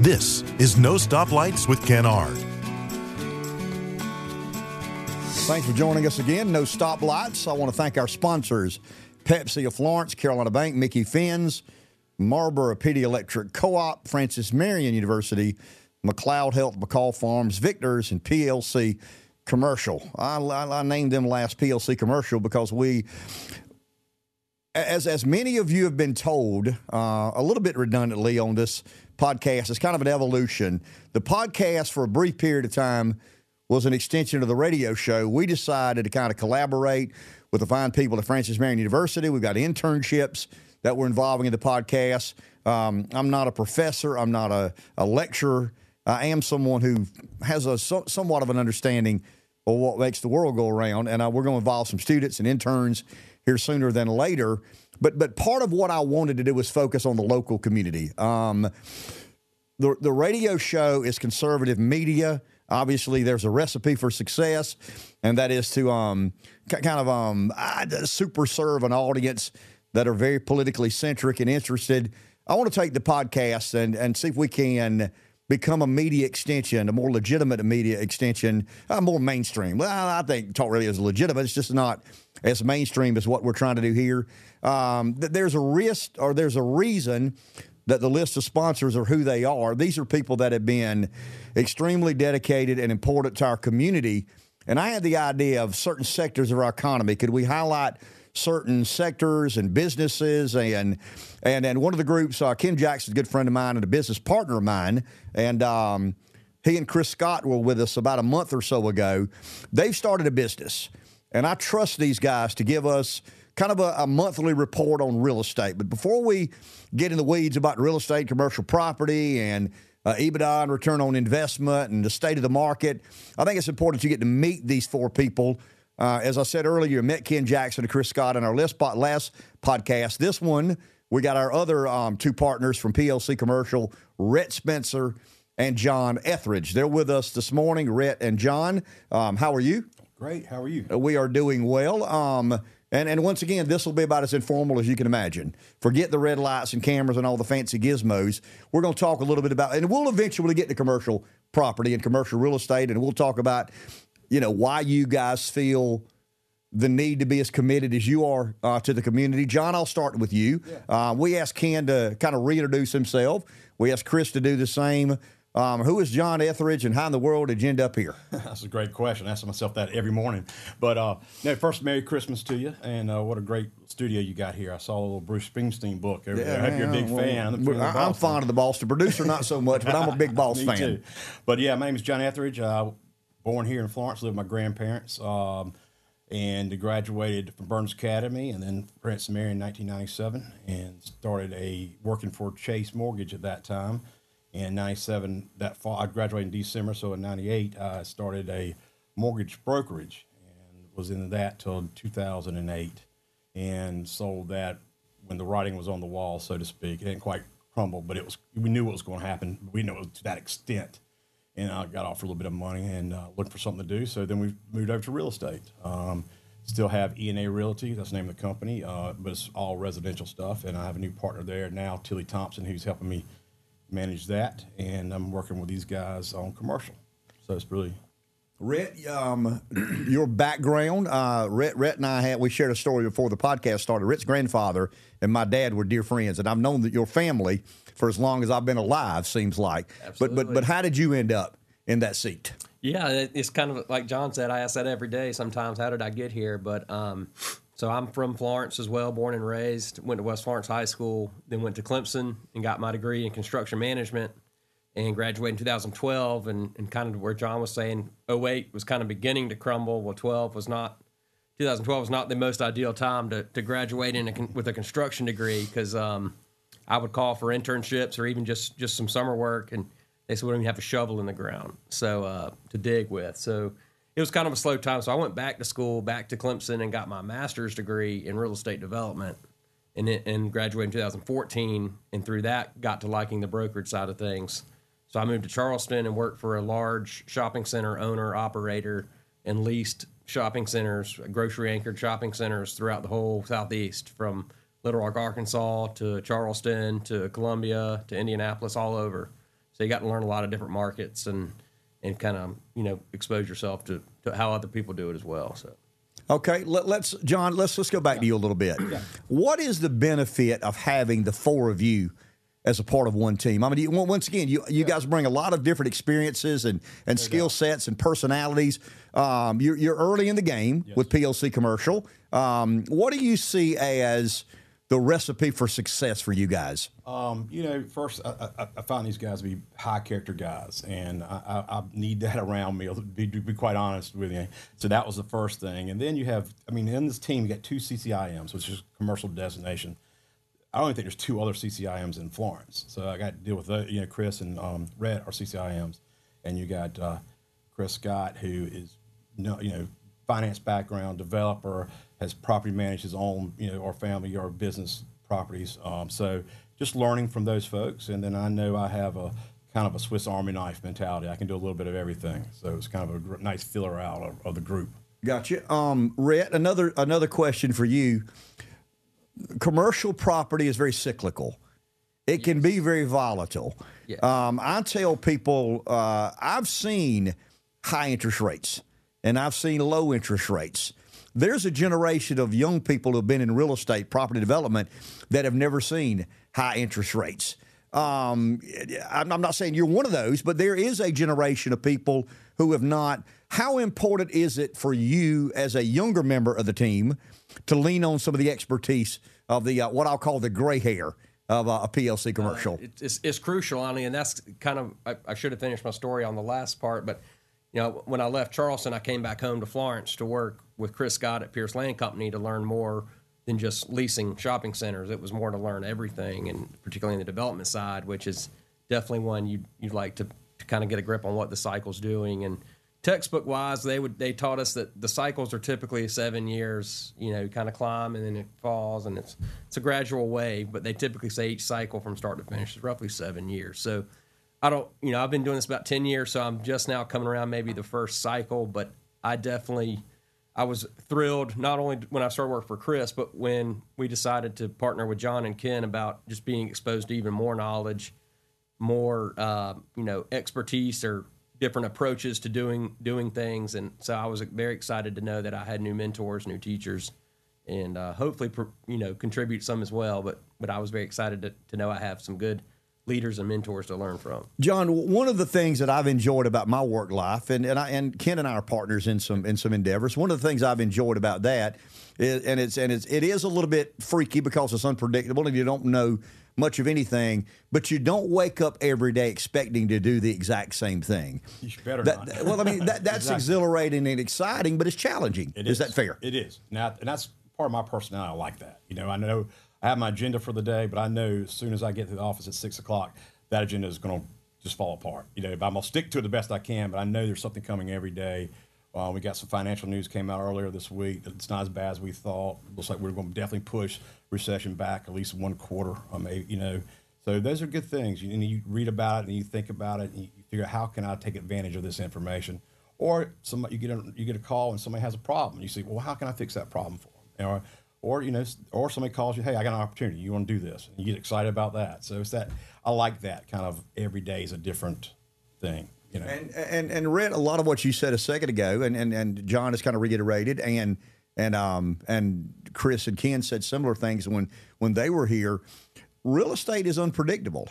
This is No Stoplights with Ken Ard. Thanks for joining us again. No stoplights. I want to thank our sponsors Pepsi of Florence, Carolina Bank, Micky Finn's, Marlboro PD Electric Co op, Francis Marion University, McLeod Health, McCall Farms, Victors, and PLC Commercial. I, I, I named them last PLC Commercial because we as as many of you have been told, uh, a little bit redundantly on this podcast, it's kind of an evolution. The podcast, for a brief period of time, was an extension of the radio show. We decided to kind of collaborate with the fine people at Francis Marion University. We've got internships that we're involving in the podcast. Um, I'm not a professor. I'm not a, a lecturer. I am someone who has a so, somewhat of an understanding of what makes the world go around, and uh, we're going to involve some students and interns here sooner than later. But but part of what I wanted to do was focus on the local community. Um, the the radio show is conservative media. Obviously, there's a recipe for success, and that is to um, kind of um, super serve an audience that are very politically centric and interested. I want to take the podcast and and see if we can become a media extension, a more legitimate media extension, uh, more mainstream. Well, I think talk radio is legitimate. It's just not as mainstream as what we're trying to do here. Um, there's a risk or there's a reason that the list of sponsors are who they are. These are people that have been extremely dedicated and important to our community. And I had the idea of certain sectors of our economy. Could we highlight certain sectors and businesses and and and one of the groups, uh, Ken Jackson's a good friend of mine and a business partner of mine, and um, he and Chris Scott were with us about a month or so ago. They've started a business, and I trust these guys to give us kind of a, a, monthly report on real estate. But before we get in the weeds about real estate, commercial property, and uh, EBITDA and return on investment and the state of the market, I think it's important you get to meet these four people. Uh, as I said earlier, met Ken Jackson and Chris Scott in our last, last podcast. This one, we got our other um, two partners from PLC Commercial, Rhett Spencer and John Etheridge. They're with us this morning, Rhett and John. Um, how are you? Great. How are you? We are doing well. Um, and, and once again, this will be about as informal as you can imagine. Forget the red lights and cameras and all the fancy gizmos. We're going to talk a little bit about, and we'll eventually get to commercial property and commercial real estate, and we'll talk about, you know, why you guys feel the need to be as committed as you are uh, to the community. John, I'll start with you. Yeah. Uh, we asked Ken to kind of reintroduce himself. We asked Chris to do the same. Um, who is John Etheridge and how in the world did you end up here? That's a great question. I ask myself that every morning. But uh, no, first, Merry Christmas to you. And uh, what a great studio you got here. I saw a little Bruce Springsteen book over yeah, there. I hope you're a big well, fan. I'm, I'm fond of the Boston producer, not so much, but I'm a big boss fan. Too. But yeah, my name is John Etheridge. Uh, born here in Florence, lived with my grandparents. Um, and graduated from Byrnes Academy and then Francis Marion in 1997 and started a working for Chase Mortgage at that time. In 97 that fall i graduated in december so in 98 i started a mortgage brokerage and was in that till 2008 and sold that when the writing was on the wall so to speak. It didn't quite crumble but it was we knew what was going to happen. We knew it was to that extent and i got off for a little bit of money and uh, looked for something to do so then we moved over to real estate um, still have e&a realty that's the name of the company uh, but it's all residential stuff and i have a new partner there now tilly thompson who's helping me manage that, and I'm working with these guys on commercial. So it's really. Rhett, um, your background, uh, Rhett, Rhett and I had we shared a story before the podcast started. Rhett's grandfather and my dad were dear friends, and I've known that your family for as long as I've been alive. Seems like, Absolutely. but but but how did you end up in that seat? Yeah, it's kind of like John said. I ask that every day. Sometimes, how did I get here? But um, so I'm from Florence as well, born and raised. Went to West Florence High School, then went to Clemson and got my degree in construction management and graduated in 2012. And, and kind of where John was saying, 08 was kind of beginning to crumble. Well, 12 was not, 2012 was not the most ideal time to, to graduate in a, with a construction degree because um, I would call for internships or even just, just some summer work. And they said, we don't even have a shovel in the ground so uh, to dig with. So it was kind of a slow time. So I went back to school, back to Clemson, and got my master's degree in real estate development, and and graduated in 2014. And through that, got to liking the brokerage side of things. So I moved to Charleston and worked for a large shopping center owner operator and leased shopping centers, grocery anchored shopping centers throughout the whole southeast, from Little Rock, Arkansas to Charleston to Columbia to Indianapolis, all over. So you got to learn a lot of different markets and and kind of you know expose yourself to, to how other people do it as well. So. Okay, let, us John. Let's let's go back yeah. to you a little bit. Yeah. What is the benefit of having the four of you as a part of one team? I mean, you, once again, you you yeah. guys bring a lot of different experiences and and no skill sets and personalities. Um, you're, you're early in the game yes. with PLC Commercial. Um, what do you see as the recipe for success for you guys? Um, you know, first I, I, I, find these guys to be high character guys, and I, I need that around me. To be, to be, quite honest with you, so that was the first thing, and then you have, I mean, in this team you got two CCIMs, which is commercial designation. I don't think there's two other CCIMs in Florence, so I got to deal with the, you know Chris and um, Rhett are CCIMs, and you got uh, Chris Scott who is no you know finance background, developer, has property managed his own, you know, or family or business properties. Um, so just learning from those folks, and then I know I have a kind of a Swiss Army knife mentality. I can do a little bit of everything. So it's kind of a nice filler out of, of the group. Gotcha. Um, Rhett, another another question for you. Commercial property is very cyclical. It can be very volatile. Um, I tell people uh, I've seen high interest rates and I've seen low interest rates. There's a generation of young people who've been in real estate, property development, that have never seen high interest rates. Um, I'm not saying you're one of those, but there is a generation of people who have not. How important is it for you as a younger member of the team to lean on some of the expertise of the uh, what I'll call the gray hair of uh, a PLC commercial? Uh, it's, it's, crucial, Ani, and that's kind of I, I should have finished my story on the last part, but you know, when I left Charleston, I came back home to Florence to work with Chris Scott at Pierce Land Company to learn more than just leasing shopping centers. It was more to learn everything, and particularly in the development side, which is definitely one you'd, you'd like to, to kind of get a grip on what the cycle's doing. And textbook wise, they would they taught us that the cycles are typically seven years. You know, kind of climb and then it falls, and it's it's a gradual wave. But they typically say each cycle from start to finish is roughly seven years. So I don't, you know, I've been doing this about 10 years, so I'm just now coming around maybe the first cycle, but I definitely, I was thrilled not only when I started working for Chris, but when we decided to partner with John and Ken about just being exposed to even more knowledge, more, uh, you know, expertise or different approaches to doing doing things, and so I was very excited to know that I had new mentors, new teachers, and uh, hopefully, you know, contribute some as well. But but I was very excited to, to know I have some good leaders and mentors to learn from. John, one of the things that I've enjoyed about my work life, and and, I, and Ken and I are partners in some in some endeavors. One of the things I've enjoyed about that, is, and it's and it's it is a little bit freaky because it's unpredictable and you don't know much of anything, but you don't wake up every day expecting to do the exact same thing. You better that, not. well, I mean that, that's exactly. exhilarating and exciting, but it's challenging. It is. is that fair? It is. Now, and that's part of my personality. I like that. You know, I know I have my agenda for the day, but I know as soon as I get to the office at six o'clock, that agenda is going to just fall apart. You know, I'm gonna stick to it the best I can, but I know there's something coming every day. Uh, we got some financial news came out earlier this week. It's not as bad as we thought. Looks like we're going to definitely push recession back at least one quarter. Um, you know, so those are good things. You, and you read about it and you think about it and you figure out how can I take advantage of this information. Or somebody you get a, you get a call and somebody has a problem. You say, well, how can I fix that problem for them? Or or you know, or somebody calls you, hey, I got an opportunity. You want to do this? And you get excited about that. So it's that I like that kind of every day is a different thing. You know, and and and Rhett a lot of what you said a second ago, and and, and John has kind of reiterated, and and um and Chris and Ken said similar things when when they were here. Real estate is unpredictable.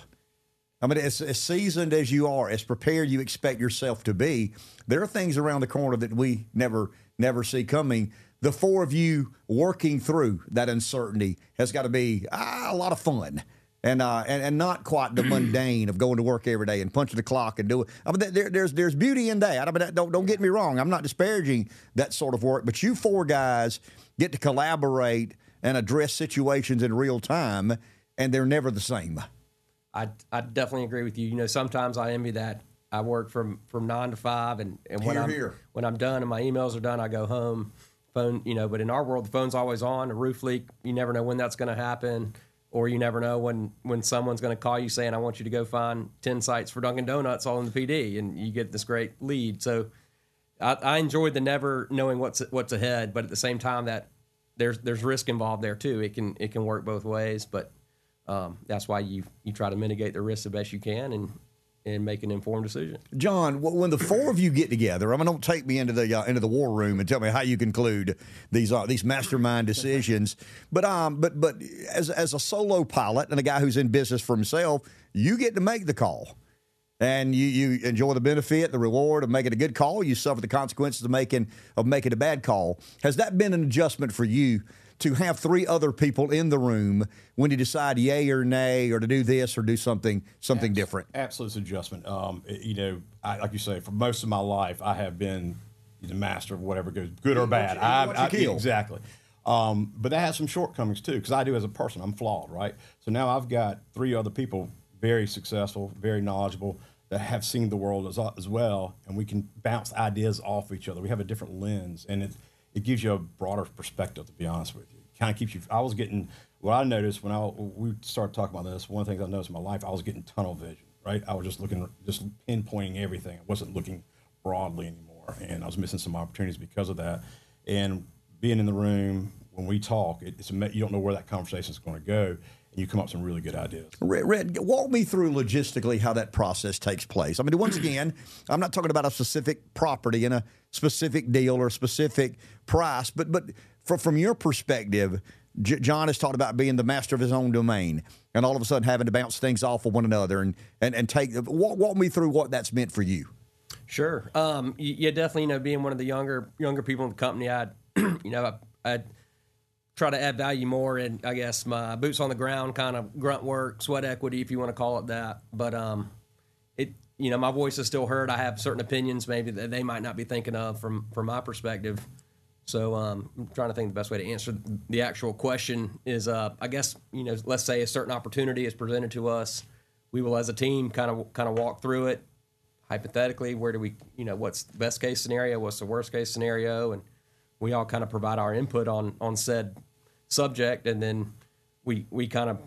I mean, as, as seasoned as you are, as prepared you expect yourself to be, there are things around the corner that we never never see coming the four of you working through that uncertainty has got to be ah, a lot of fun. And, uh, and and not quite the mundane of going to work every day and punching the clock and doing. I mean, there, there's there's beauty in that. I mean, don't don't get me wrong. I'm not disparaging that sort of work, but you four guys get to collaborate and address situations in real time, and they're never the same. I I definitely agree with you. You know, sometimes I envy that. I work from from nine to five, and and when here, I'm here. when I'm done and my emails are done, I go home phone, you know, but in our world, the phone's always on. A roof leak, you never know when that's going to happen, or you never know when when someone's going to call you saying, "I want you to go find ten sites for Dunkin' Donuts all in the PD," and you get this great lead. So, I, I enjoyed the never knowing what's what's ahead, but at the same time, that there's there's risk involved there too. It can it can work both ways, but um, that's why you you try to mitigate the risk the best you can, and and make an informed decision. John, when the four of you get together, I mean, don't take me into the uh, into the war room and tell me how you conclude these uh, these mastermind decisions. But um, but but as as a solo pilot and a guy who's in business for himself, you get to make the call, and you you enjoy the benefit, the reward of making a good call. You suffer the consequences of making of making a bad call. Has that been an adjustment for you? To have three other people in the room when you decide yay or nay, or to do this or do something something different. Absolute adjustment. Um, you know, I, like you say, for most of my life, I have been the master of whatever goes, good or bad. you- I, I- kill. exactly. Um, but that has some shortcomings too, because I do as a person. I'm flawed, right? So now I've got three other people, very successful, very knowledgeable, that have seen the world as, as well, and we can bounce ideas off each other. We have a different lens, and it it gives you a broader perspective. To be honest with you, kind of keeps you. I was getting what I noticed when I we started talking about this. One of the things I noticed in my life, I was getting tunnel vision. Right, I was just looking, just pinpointing everything. I wasn't looking broadly anymore, and I was missing some opportunities because of that. And being in the room when we talk, it, it's you don't know where that conversation is going to go, and you come up with some really good ideas. Rhett, Rhett, walk me through logistically how that process takes place. I mean, once again, I'm not talking about a specific property and a specific deal or a specific price, but but from, from your perspective, J- John has talked about being the master of his own domain, and all of a sudden having to bounce things off of one another and and and take. Walk, walk me through what that's meant for you. Sure. Um, yeah, definitely. You know, being one of the younger younger people in the company, I'd you know I, I'd try to add value more in I guess my boots on the ground kind of grunt work, sweat equity, if you want to call it that. But um, it you know my voice is still heard. I have certain opinions maybe that they might not be thinking of from from my perspective. So um, I'm trying to think the best way to answer the actual question is uh, I guess you know let's say a certain opportunity is presented to us, we will as a team kind of kind of walk through it hypothetically, where do we, you know, what's the best case scenario, what's the worst case scenario, and we all kind of provide our input on on said subject, and then we we kind of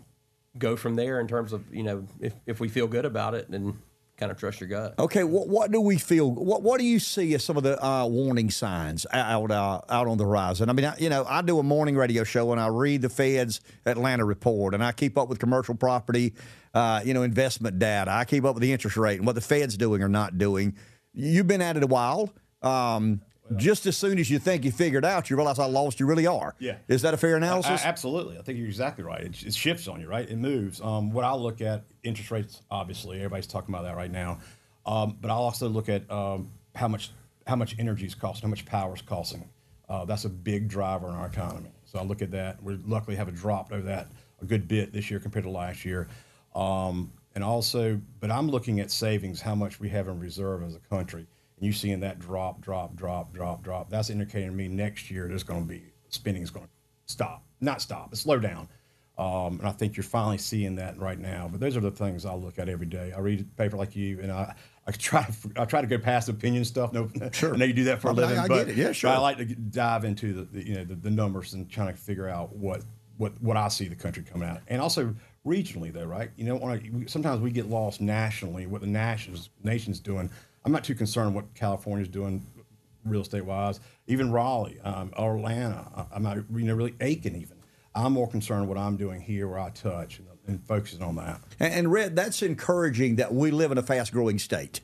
go from there in terms of you know if if we feel good about it, then kind of trust your gut. Okay, what what do we feel? What what do you see as some of the uh, warning signs out uh, out on the horizon? I mean, I, you know, I do a morning radio show and I read the Fed's Atlanta report, and I keep up with commercial property, uh, you know, investment data. I keep up with the interest rate and what the Fed's doing or not doing. You've been at it a while. Um, just as soon as you think you figured out, you realize how lost you really are. Yeah. is that a fair I- analysis? absolutely. I think you're exactly right. It, it shifts on you, right? It moves. Um, what I look at, interest rates, obviously, everybody's talking about that right now. Um, but I'll also look at um, how much how much energy is costing, how much power is costing. Uh, that's a big driver in our economy. So I look at that. We luckily have a drop over that a good bit this year compared to last year. Um, and also, but I'm looking at savings, how much we have in reserve as a country. You seeing that drop, drop, drop, drop, drop. That's indicating to me next year there's going to be spending is going to stop, not stop, but slow down. Um, and I think you're finally seeing that right now. But those are the things I look at every day. I read a paper like you, and I, I try to I try to go past opinion stuff. No, Sure. I know you do that for I a mean, I- living. I but. Yeah, sure. I like to dive into the, the you know the, the numbers and trying to figure out what what what I see the country coming out, and also regionally though, right? You know, when I, we, sometimes we get lost nationally what the nations nation's doing. I'm not too concerned what California's doing real estate wise, even Raleigh, um, Atlanta. I- I'm not you know really aching even. I'm more concerned what I'm doing here where I touch and, and focusing on that. And, and Rhett, that's encouraging that we live in a fast growing state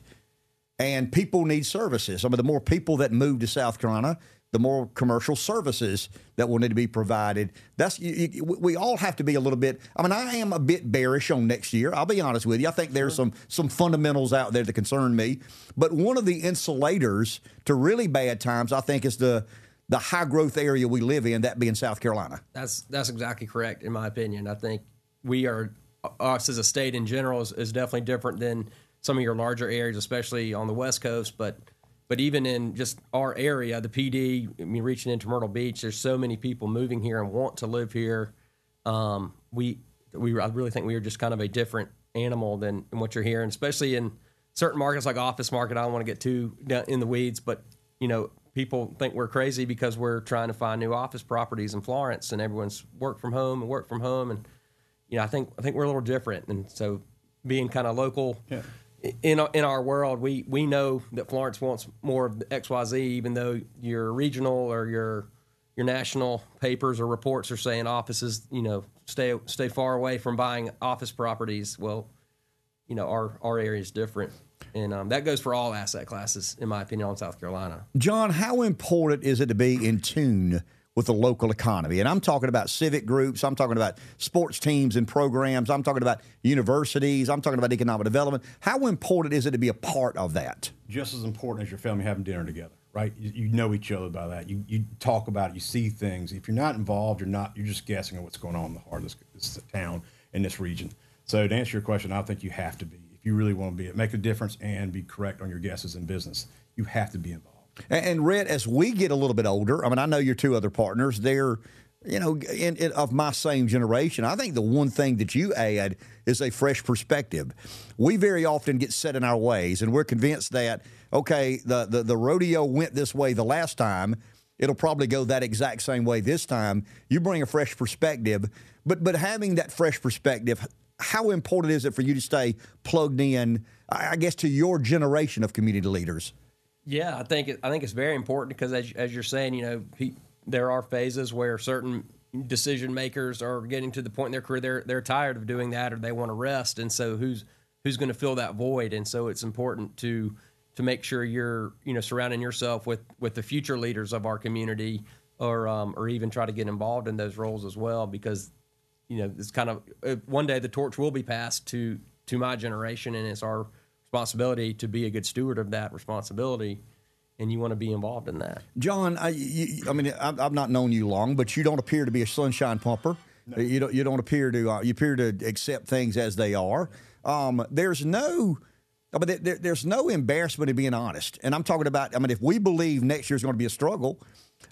and people need services. I mean, the more people that move to South Carolina, the more commercial services that will need to be provided. That's you, you, we all have to be a little bit. I mean, I am a bit bearish on next year. I'll be honest with you. I think there's some some fundamentals out there that concern me. But one of the insulators to really bad times, I think, is the the high growth area we live in, that being South Carolina. That's that's exactly correct in my opinion. I think we are us as a state in general is, is definitely different than some of your larger areas, especially on the West Coast. But but even in just our area, the PD, I mean, reaching into Myrtle Beach, there's so many people moving here and want to live here. Um, we we I really think we are just kind of a different animal than, what you're hearing, especially in certain markets like office market. I don't want to get too in the weeds, but you know, people think we're crazy because we're trying to find new office properties in Florence, and everyone's work from home and work from home, and you know, I think I think we're a little different, and so being kind of local. Yeah. In in our world, we, we know that Florence wants more of the X Y Z, even though your regional or your your national papers or reports are saying offices, you know, stay stay far away from buying office properties. Well, you know our our area is different, and um, that goes for all asset classes, in my opinion, on South Carolina. John, how important is it to be in tune with the local economy? And I'm talking about civic groups, I'm talking about sports teams and programs, I'm talking about universities, I'm talking about economic development. How important is it to be a part of that? Just as important as your family having dinner together, right? You, you know each other by that. You, you talk about it, you see things. If you're not involved, you're not. You're just guessing at what's going on in the heart of this, this town in this region. So to answer your question, I think you have to be if you really want to be it, make a difference and be correct on your guesses in business. You have to be involved. And, and Rhett, as we get a little bit older, I mean, I know your two other partners. They're you know, in, in, of my same generation, I think the one thing that you add is a fresh perspective. We very often get set in our ways, and we're convinced that okay, the, the, the rodeo went this way the last time. It'll probably go that exact same way this time. You bring a fresh perspective, but but having that fresh perspective, how important is it for you to stay plugged in? I guess to your generation of community leaders. Yeah, I think it, I think it's very important because as as you're saying, you know, he, there are phases where certain decision makers are getting to the point in their career they're they're tired of doing that or they want to rest, and so who's who's going to fill that void? And so it's important to to make sure you're you know surrounding yourself with with the future leaders of our community, or um, or even try to get involved in those roles as well because you know it's kind of uh, one day the torch will be passed to to my generation, and it's our responsibility to be a good steward of that responsibility and you want to be involved in that. John, I, you, I mean, I've, I've, not known you long, but you don't appear to be a sunshine pumper. No. You don't. You don't appear to. Uh, you appear to accept things as they are. Um, there's no. But there, there's no embarrassment in being honest, and I'm talking about. I mean, if we believe next year's going to be a struggle,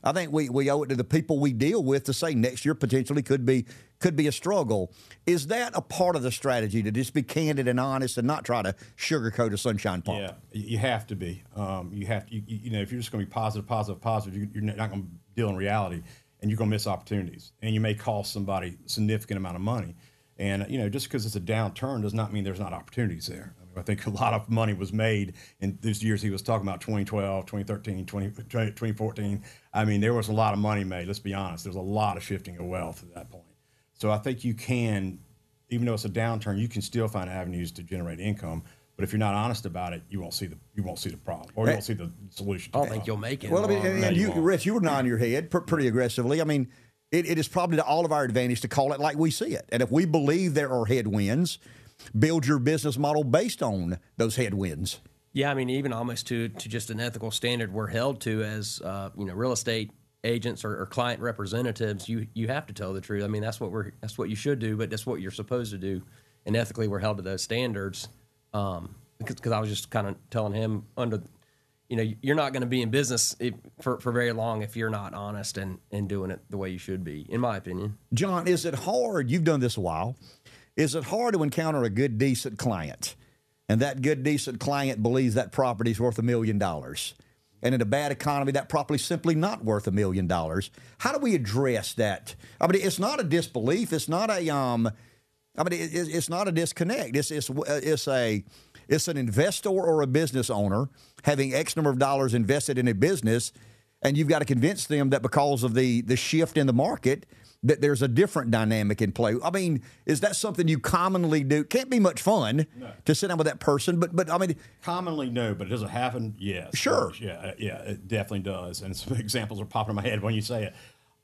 I think we, we owe it to the people we deal with to say next year potentially could be could be a struggle. Is that a part of the strategy to just be candid and honest and not try to sugarcoat a sunshine pump? Yeah, you have to be. Um, you have to. You, you, know, if you're just going to be positive, positive, positive, you, are not going to deal in reality, and you're going to miss opportunities, and you may cost somebody significant amount of money. And you know, just because it's a downturn does not mean there's not opportunities there. I think a lot of money was made in these years he was talking about 2012, 2013, 20, 2014. I mean, there was a lot of money made. Let's be honest. There's a lot of shifting of wealth at that point. So I think you can, even though it's a downturn, you can still find avenues to generate income. But if you're not honest about it, you won't see the you won't see the problem or you won't see the solution. I don't think you'll make it. Well, I mean, and, and you, Rich, you were nodding your head pretty aggressively. I mean, it, it is probably to all of our advantage to call it like we see it. And if we believe there are headwinds, build your business model based on those headwinds. Yeah, I mean, even almost to to just an ethical standard we're held to as uh, you know real estate agents or, or, client representatives. You you have to tell the truth. I mean, that's what we're that's what you should do, but that's what you're supposed to do. And ethically, we're held to those standards. Um, because I was just kind of telling him under, you know, you're not going to be in business for for very long if you're not honest and and doing it the way you should be, in my opinion. John, is it hard? You've done this a while. Is it hard to encounter a good, decent client? And that good, decent client believes that property is worth a million dollars. And in a bad economy, that property is simply not worth a million dollars. How do we address that? I mean, it's not a disbelief. It's not a um. I mean, it, it's not a disconnect. It's it's it's a it's an investor or a business owner having X number of dollars invested in a business, and you've got to convince them that because of the the shift in the market, that there's a different dynamic in play. I mean, is that something you commonly do? Can't be much fun no. to sit down with that person, but but I mean, commonly no, but it doesn't happen? Yes, sure, yeah, uh, yeah, it definitely does. And some examples are popping in my head when you say it.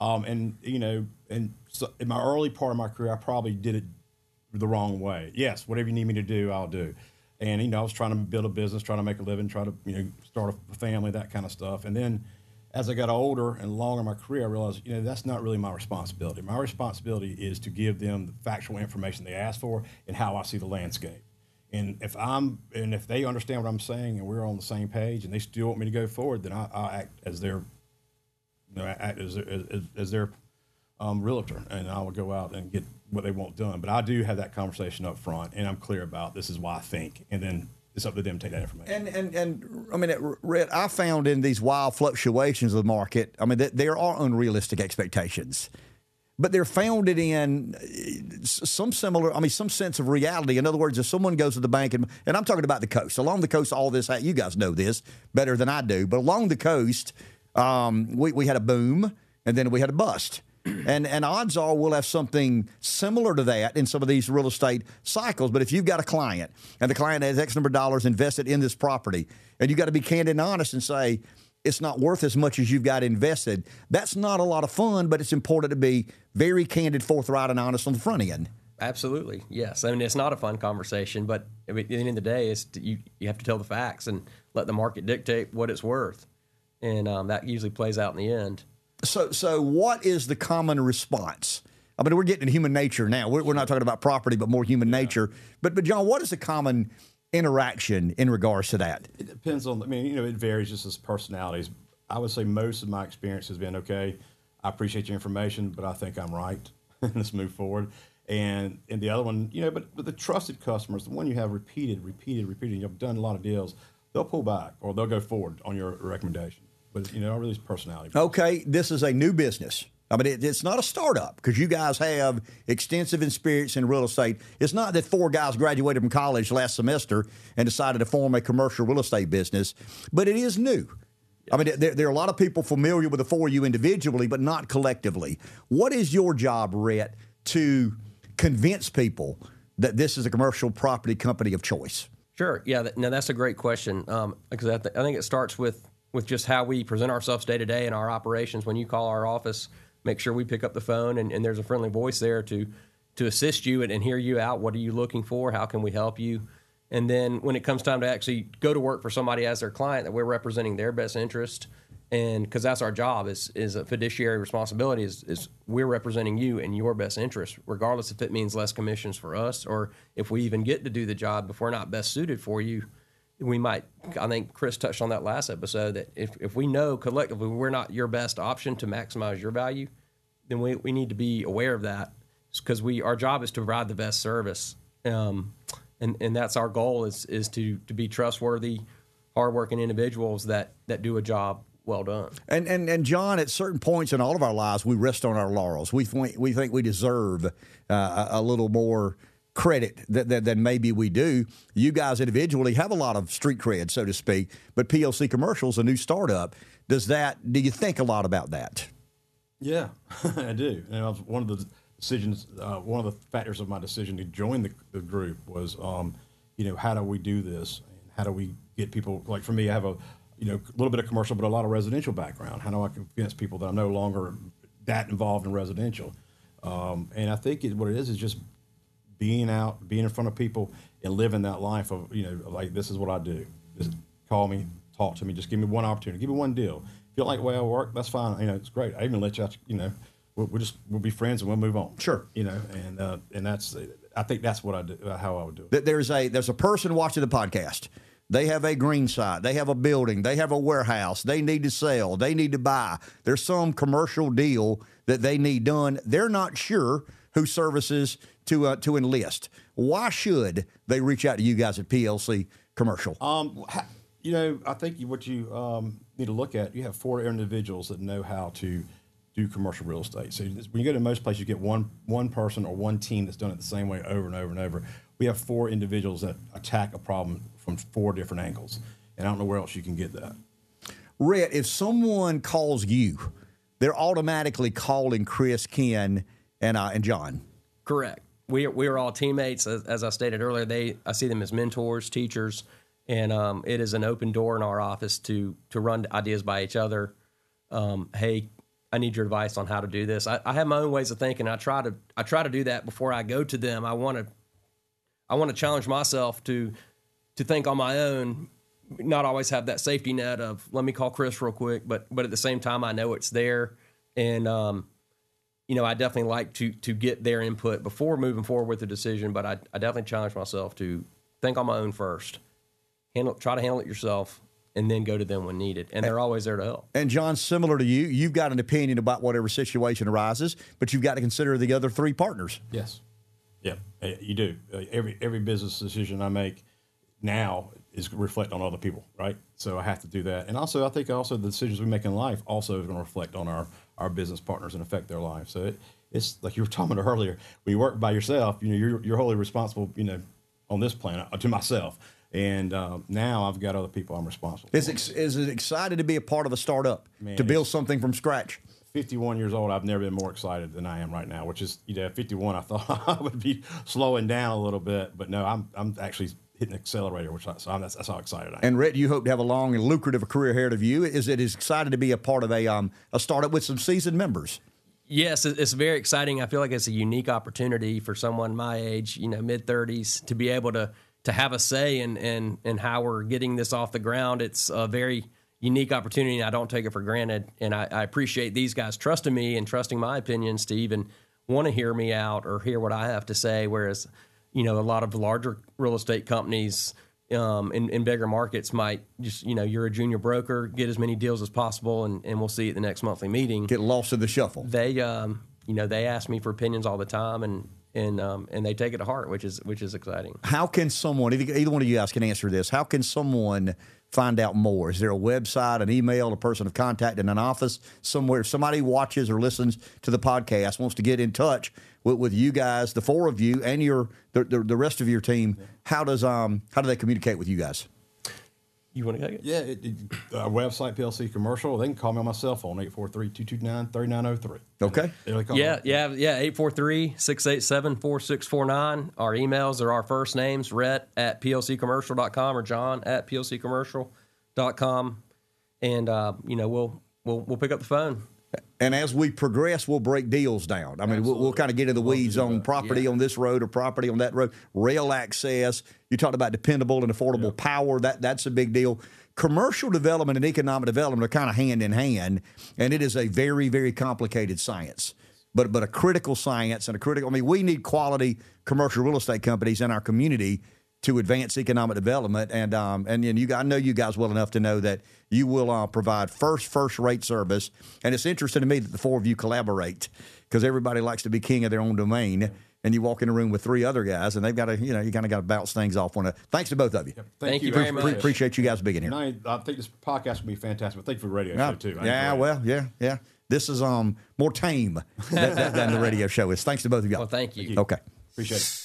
Um, and you know, and so in my early part of my career, I probably did it the wrong way. Yes, whatever you need me to do, I'll do. And you know, I was trying to build a business, trying to make a living, try to you know start a family, that kind of stuff, and then as I got older and longer in my career, I realized, you know, that's not really my responsibility. My responsibility is to give them the factual information they ask for and how I see the landscape. And if I'm and if they understand what I'm saying and we're on the same page and they still want me to go forward, then I, will act as their, you know, act as as, as their um, realtor, and I will go out and get what they want done. But I do have that conversation up front, and I'm clear about this is why I think, and then it's up to them to take that information. And and and I mean, Rhett, I found in these wild fluctuations of the market, I mean, that there are unrealistic expectations, but they're founded in uh, some similar, I mean, some sense of reality. In other words, if someone goes to the bank and and I'm talking about the coast, along the coast, all this, you guys know this better than I do, but along the coast, um, we we had a boom and then we had a bust. And and odds are we'll have something similar to that in some of these real estate cycles. But if you've got a client and the client has X number of dollars invested in this property, and you've got to be candid and honest and say it's not worth as much as you've got invested. That's not a lot of fun, but it's important to be very candid, forthright, and honest on the front end. Absolutely, yes. I mean, it's not a fun conversation, but at the end of the day, it's you you have to tell the facts and let the market dictate what it's worth, and um, that usually plays out in the end. So, so what is the common response? I mean, we're getting to human nature now. We're, we're not talking about property, but more human nature. But, but John, what is the common interaction in regards to that? It depends on. I mean, you know, it varies just as personalities. I would say most of my experience has been okay. I appreciate your information, but I think I'm right. Let's move forward. And and the other one, you know, but, but the trusted customers, the one you have repeated, repeated, repeated, you've done a lot of deals, they'll pull back or they'll go forward on your recommendation. But you know, really, it's personality. Okay, this is a new business. I mean, it, it's not a startup because you guys have extensive experience in real estate. It's not that four guys graduated from college last semester and decided to form a commercial real estate business, but it is new. I mean, there, there, are a lot of people familiar with the four of you individually, but not collectively. What is your job, Rhett, to convince people that this is a commercial property company of choice? Sure. Yeah. That, now that's a great question um, because I, th- I think it starts with with just how we present ourselves day to day in our operations. When you call our office, make sure we pick up the phone and, and there's a friendly voice there to to assist you and, and, hear you out. What are you looking for? How can we help you? And then when it comes time to actually go to work for somebody as their client, that we're representing their best interest, and because that's our job is is a fiduciary responsibility is, is we're representing you in your best interest, regardless if it means less commissions for us or if we even get to do the job if we're not best suited for you we might i think chris touched on that last episode that if, if we know collectively we're not your best option to maximize your value then we, we need to be aware of that because we our job is to provide the best service um, and and that's our goal is is to to be trustworthy hardworking individuals that that do a job well done. And and and John, at certain points in all of our lives, we rest on our laurels. We think we think we deserve uh, a, a little more credit that, that, that, maybe we do. You guys individually have a lot of street cred, so to speak, but PLC Commercials, a new startup, does that? Do you think a lot about that? Yeah, I do. And one of the decisions, uh, one of the factors of my decision to join the, the group was, um, you know, how do we do this? And how do we get people? Like for me, I have a, you know, a little bit of commercial, but a lot of residential background. How do I convince people that I'm no longer that involved in residential? Um, and I think it, what it is is just being out, being in front of people, and living that life of you know like this is what I do. Just call me, talk to me, just give me one opportunity, give me one deal. If you don't like the way I work, that's fine. You know, it's great. I even let you out. You know, we'll, we'll just we'll be friends and we'll move on. Sure. You know, and uh, and that's I think that's what I do. How I would do it. There's a there's a person watching the podcast. They have a green site. They have a building. They have a warehouse. They need to sell. They need to buy. There's some commercial deal that they need done. They're not sure who services to uh, to enlist. Why should they reach out to you guys at PLC Commercial? Um, you know, I think what you um, need to look at, you have four individuals that know how to do commercial real estate. So when you go to most places, you get one one person or one team that's done it the same way over and over and over. We have four individuals that attack a problem from four different angles, and I don't know where else you can get that. Rhett, if someone calls you, they're automatically calling Chris, Ken, and uh, and John. Correct we we are all teammates. As, as, I stated earlier, they I see them as mentors, teachers, and um, it is an open door in our office to to run ideas by each other. Um, hey, I need your advice on how to do this. I, I, have my own ways of thinking. I try to I try to do that before I go to them. I want to I want to challenge myself to to think on my own. Not always have that safety net of let me call Chris real quick, but but at the same time I know it's there, and um, you know, I definitely like to to get their input before moving forward with the decision. But I, I definitely challenge myself to think on my own first, handle, try to handle it yourself, and then go to them when needed. And they're always there to help. And John, similar to you, you've got an opinion about whatever situation arises, but you've got to consider the other three partners. Yes. Yeah, you do. Uh, every every business decision I make now is reflect on other people, right? So I have to do that. And also, I think also the decisions we make in life also is going to reflect on our our business partners and affect their lives. So it, it's like you were talking about earlier. When you work by yourself, you know you're you're wholly responsible. You know, on this planet uh, to myself. And um, now I've got other people I'm responsible. Is it, is it excited to be a part of a startup Man, to build something from scratch? 51 years old, I've never been more excited than I am right now. Which is, you know, at 51, I thought I would be slowing down a little bit, but no, I'm I'm actually hitting the accelerator, which I, so I'm, that's, that's how excited I am. And Rhett, you hope to have a long and lucrative career ahead of you. Is it is excited to be a part of a um, a startup with some seasoned members? Yes, it's very exciting. I feel like it's a unique opportunity for someone my age, you know, mid thirties, to be able to to have a say in in in how we're getting this off the ground. It's a very unique opportunity, and I don't take it for granted. And I, I appreciate these guys trusting me and trusting my opinions to even want to hear me out or hear what I have to say. Whereas, you know, a lot of larger real estate companies um, in, in bigger markets might just, you know, you're a junior broker, get as many deals as possible, and, and we'll see at the next monthly meeting Get lost in the shuffle. they um, you know they ask me for opinions all the time and and um, and they take it to heart which is which is exciting How can someone, either, one of you guys can answer this, how can someone find out more? Is there a website, an email, a person of contact in an office somewhere? If somebody watches or listens to the podcast, wants to get in touch with, with you guys, the four of you, and your the, the, the rest of your team, how does um how do they communicate with you guys? You want to take it yeah, it, it, uh, website PLC commercial. They can call me on my cell phone 843-229-3903. Okay. Call yeah me. yeah yeah 843-687-4649 our emails are our first names Rhett at plccommercial.com or John at plccommercial.com and uh, you know we'll we'll we'll pick up the phone And as we progress, we'll break deals down. I mean, we'll, we'll kind of get in the weeds on property on this road or property on that road. Rail access. You talked about dependable and affordable power. That that's a big deal. Commercial development and economic development are kind of hand in hand, and it is a very very complicated science. But but a critical science and a critical. I mean, we need quality commercial real estate companies in our community to advance economic development. And um, and, and you, I know you guys well enough to know that you will uh, provide first first rate service. And it's interesting to me that the four of you collaborate because everybody likes to be king of their own domain. And you walk in a room with three other guys, and they've got to, you know, you kind of got to bounce things off one another. Thanks to both of you. Thank you very Pre- much. Pre- appreciate you guys being here. I, I think this podcast will be fantastic. But thank you for the radio Yeah, show too. I yeah, well, yeah, yeah. This is um more tame than, than, than the radio show is. Thanks to both of y'all. well thank you Okay. appreciate it.